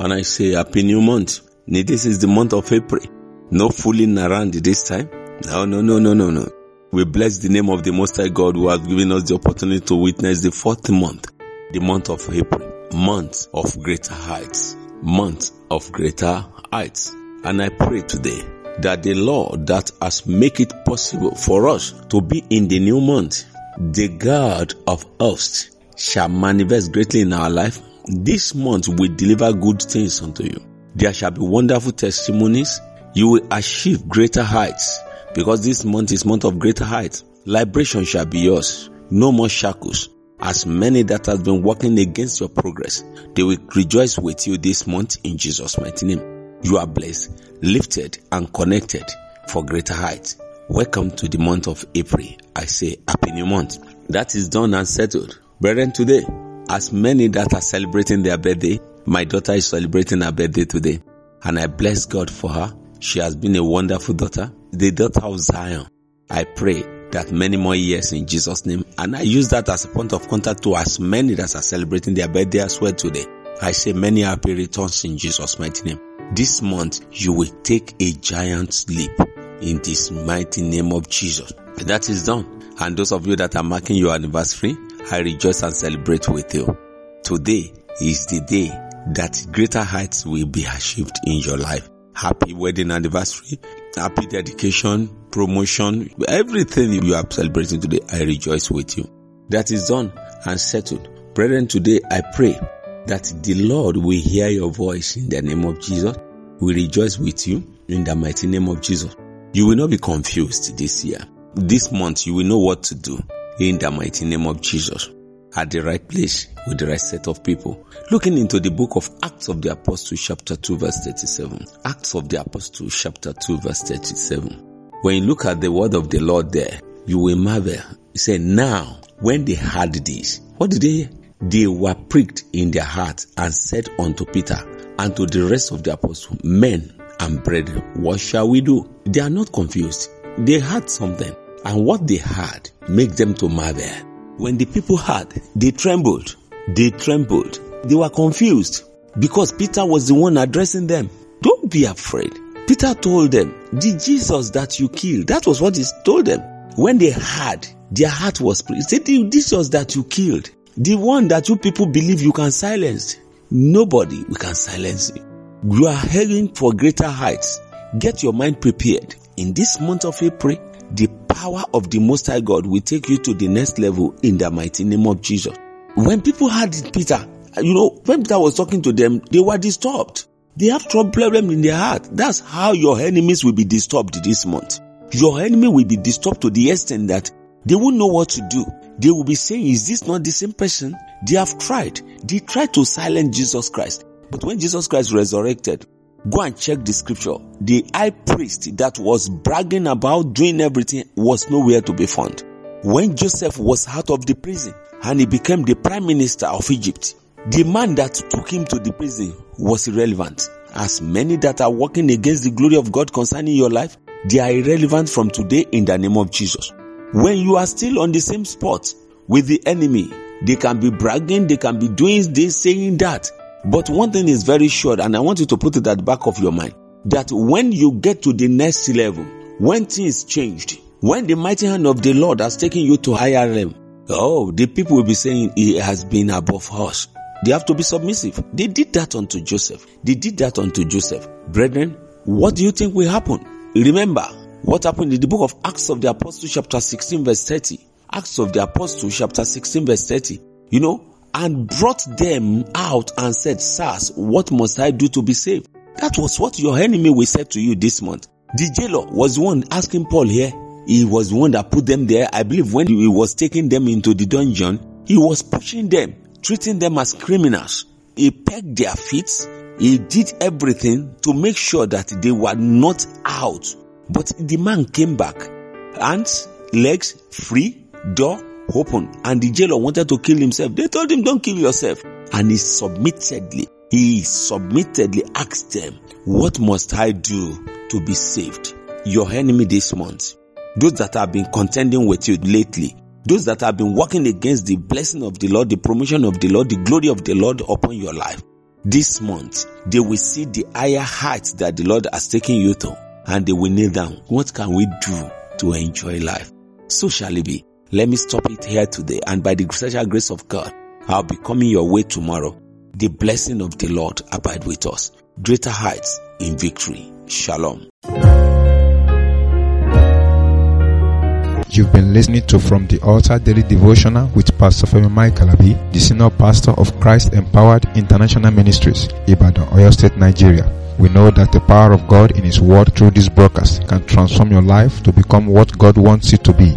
And I say happy new month. This is the month of April. No fooling around this time. No, no, no, no, no, no. We bless the name of the Most High God who has given us the opportunity to witness the fourth month, the month of April, month of greater heights, month of greater heights. And I pray today that the Lord that has make it possible for us to be in the new month, the God of hosts shall manifest greatly in our life. This month will deliver good things unto you. There shall be wonderful testimonies. You will achieve greater heights because this month is month of greater heights. Liberation shall be yours. No more shackles. As many that has been working against your progress, they will rejoice with you this month in Jesus' mighty name. You are blessed, lifted, and connected for greater heights. Welcome to the month of April. I say happy new month. That is done and settled. Brethren, today, as many that are celebrating their birthday, my daughter is celebrating her birthday today. And I bless God for her. She has been a wonderful daughter, the daughter of Zion. I pray that many more years in Jesus' name. And I use that as a point of contact to as many that are celebrating their birthday as well today. I say many happy returns in Jesus' mighty name. This month, you will take a giant leap in this mighty name of Jesus. That is done. And those of you that are marking your anniversary, I rejoice and celebrate with you. Today is the day that greater heights will be achieved in your life. Happy wedding anniversary, happy dedication, promotion, everything you are celebrating today, I rejoice with you. That is done and settled. Brethren, today I pray that the Lord will hear your voice in the name of Jesus. We rejoice with you in the mighty name of Jesus. You will not be confused this year. This month you will know what to do in the mighty name of Jesus. At the right place with the right set of people. Looking into the book of Acts of the Apostles chapter 2 verse 37. Acts of the Apostles chapter 2 verse 37. When you look at the word of the Lord there, you will marvel. He said, now when they heard this, what did they they were pricked in their hearts and said unto Peter and to the rest of the apostles, Men and brethren, what shall we do? They are not confused. They had something, and what they had make them to marvel. When the people heard, they trembled. They trembled. They were confused because Peter was the one addressing them. Don't be afraid. Peter told them, the Jesus that you killed, that was what he told them. When they heard, their heart was pricked. He said, the Jesus that you killed, the one that you people believe you can silence. Nobody we can silence you. You are heading for greater heights. Get your mind prepared. In this month of April, the power of the Most High God will take you to the next level in the mighty name of Jesus. When people heard Peter, you know, when Peter was talking to them, they were disturbed. They have trouble problem in their heart. That's how your enemies will be disturbed this month. Your enemy will be disturbed to the extent that they won't know what to do. They will be saying, is this not the same person? They have tried. They tried to silence Jesus Christ. But when Jesus Christ resurrected, go and check the scripture. The high priest that was bragging about doing everything was nowhere to be found. When Joseph was out of the prison and he became the prime minister of Egypt, the man that took him to the prison was irrelevant. As many that are working against the glory of God concerning your life, they are irrelevant from today in the name of Jesus. When you are still on the same spot with the enemy, they can be bragging, they can be doing this, saying that. But one thing is very sure, and I want you to put it at the back of your mind, that when you get to the next level, when things changed, when the mighty hand of the Lord has taken you to higher realm, oh, the people will be saying he has been above us. They have to be submissive. They did that unto Joseph. They did that unto Joseph. Brethren, what do you think will happen? Remember, what happened in the book of Acts of the Apostles chapter 16 verse 30. Acts of the Apostles chapter 16 verse 30. You know, and brought them out and said, Sirs, what must I do to be saved? That was what your enemy will say to you this month. The jailer was the one asking Paul here. He was the one that put them there. I believe when he was taking them into the dungeon, he was pushing them, treating them as criminals. He pegged their feet. He did everything to make sure that they were not out. But the man came back. Hands, legs free, door open. And the jailer wanted to kill himself. They told him, don't kill yourself. And he submittedly, he submittedly asked them, what must I do to be saved? Your enemy this month, those that have been contending with you lately, those that have been working against the blessing of the Lord, the promotion of the Lord, the glory of the Lord upon your life. This month, they will see the higher heights that the Lord has taken you to and they will kneel down. What can we do to enjoy life? So shall it be. Let me stop it here today and by the special grace of God, I'll be coming your way tomorrow. The blessing of the Lord abide with us. Greater heights in victory. Shalom. You've been listening to From the Altar Daily Devotional with Pastor Femi Mike Alabi, the Senior Pastor of Christ Empowered International Ministries, Ibadan, Oyo State, Nigeria. We know that the power of God in His Word through this broadcast can transform your life to become what God wants you to be,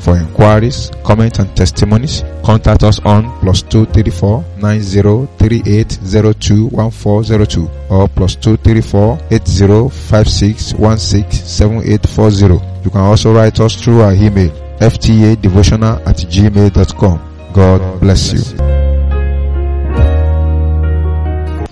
For inquiries, comments and testimonies, contact us on plus 234 9038021402 or plus 234 8056167840. You can also write us through our email ftadevotional at gmail.com. God bless you.